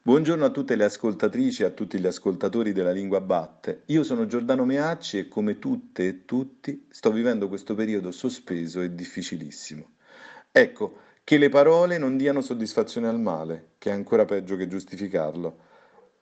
Buongiorno a tutte le ascoltatrici e a tutti gli ascoltatori della Lingua Batte. Io sono Giordano Meacci e come tutte e tutti sto vivendo questo periodo sospeso e difficilissimo. Ecco, che le parole non diano soddisfazione al male, che è ancora peggio che giustificarlo.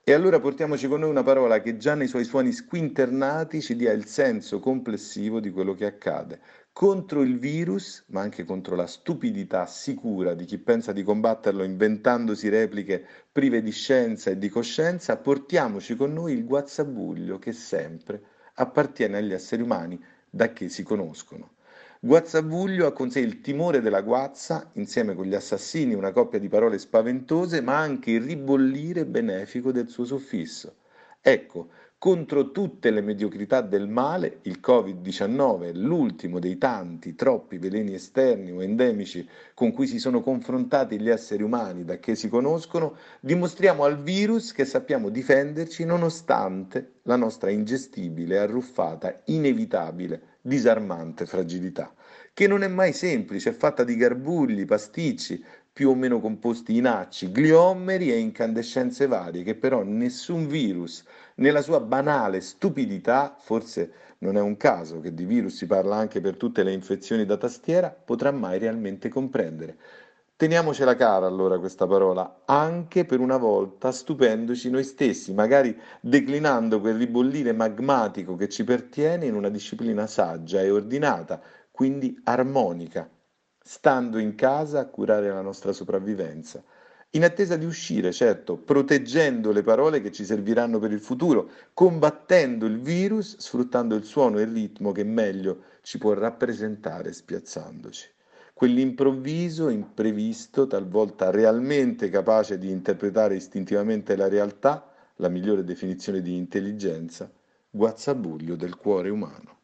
E allora portiamoci con noi una parola che già nei suoi suoni squinternati ci dia il senso complessivo di quello che accade. Contro il virus, ma anche contro la stupidità sicura di chi pensa di combatterlo inventandosi repliche prive di scienza e di coscienza, portiamoci con noi il guazzabuglio che sempre appartiene agli esseri umani da che si conoscono. Guazzabuglio ha con sé il timore della guazza, insieme con gli assassini, una coppia di parole spaventose, ma anche il ribollire benefico del suo soffisso. Ecco, contro tutte le mediocrità del male, il Covid-19 è l'ultimo dei tanti, troppi veleni esterni o endemici con cui si sono confrontati gli esseri umani da che si conoscono, dimostriamo al virus che sappiamo difenderci nonostante la nostra ingestibile, arruffata, inevitabile disarmante fragilità, che non è mai semplice, è fatta di garbugli, pasticci, più o meno composti in acci, gliommeri e incandescenze varie, che però nessun virus, nella sua banale stupidità, forse non è un caso che di virus si parla anche per tutte le infezioni da tastiera, potrà mai realmente comprendere. Teniamocela cara allora questa parola, anche per una volta stupendoci noi stessi, magari declinando quel ribollire magmatico che ci pertiene in una disciplina saggia e ordinata, quindi armonica, stando in casa a curare la nostra sopravvivenza, in attesa di uscire, certo, proteggendo le parole che ci serviranno per il futuro, combattendo il virus, sfruttando il suono e il ritmo che meglio ci può rappresentare spiazzandoci quell'improvviso, imprevisto, talvolta realmente capace di interpretare istintivamente la realtà, la migliore definizione di intelligenza, guazzabuglio del cuore umano.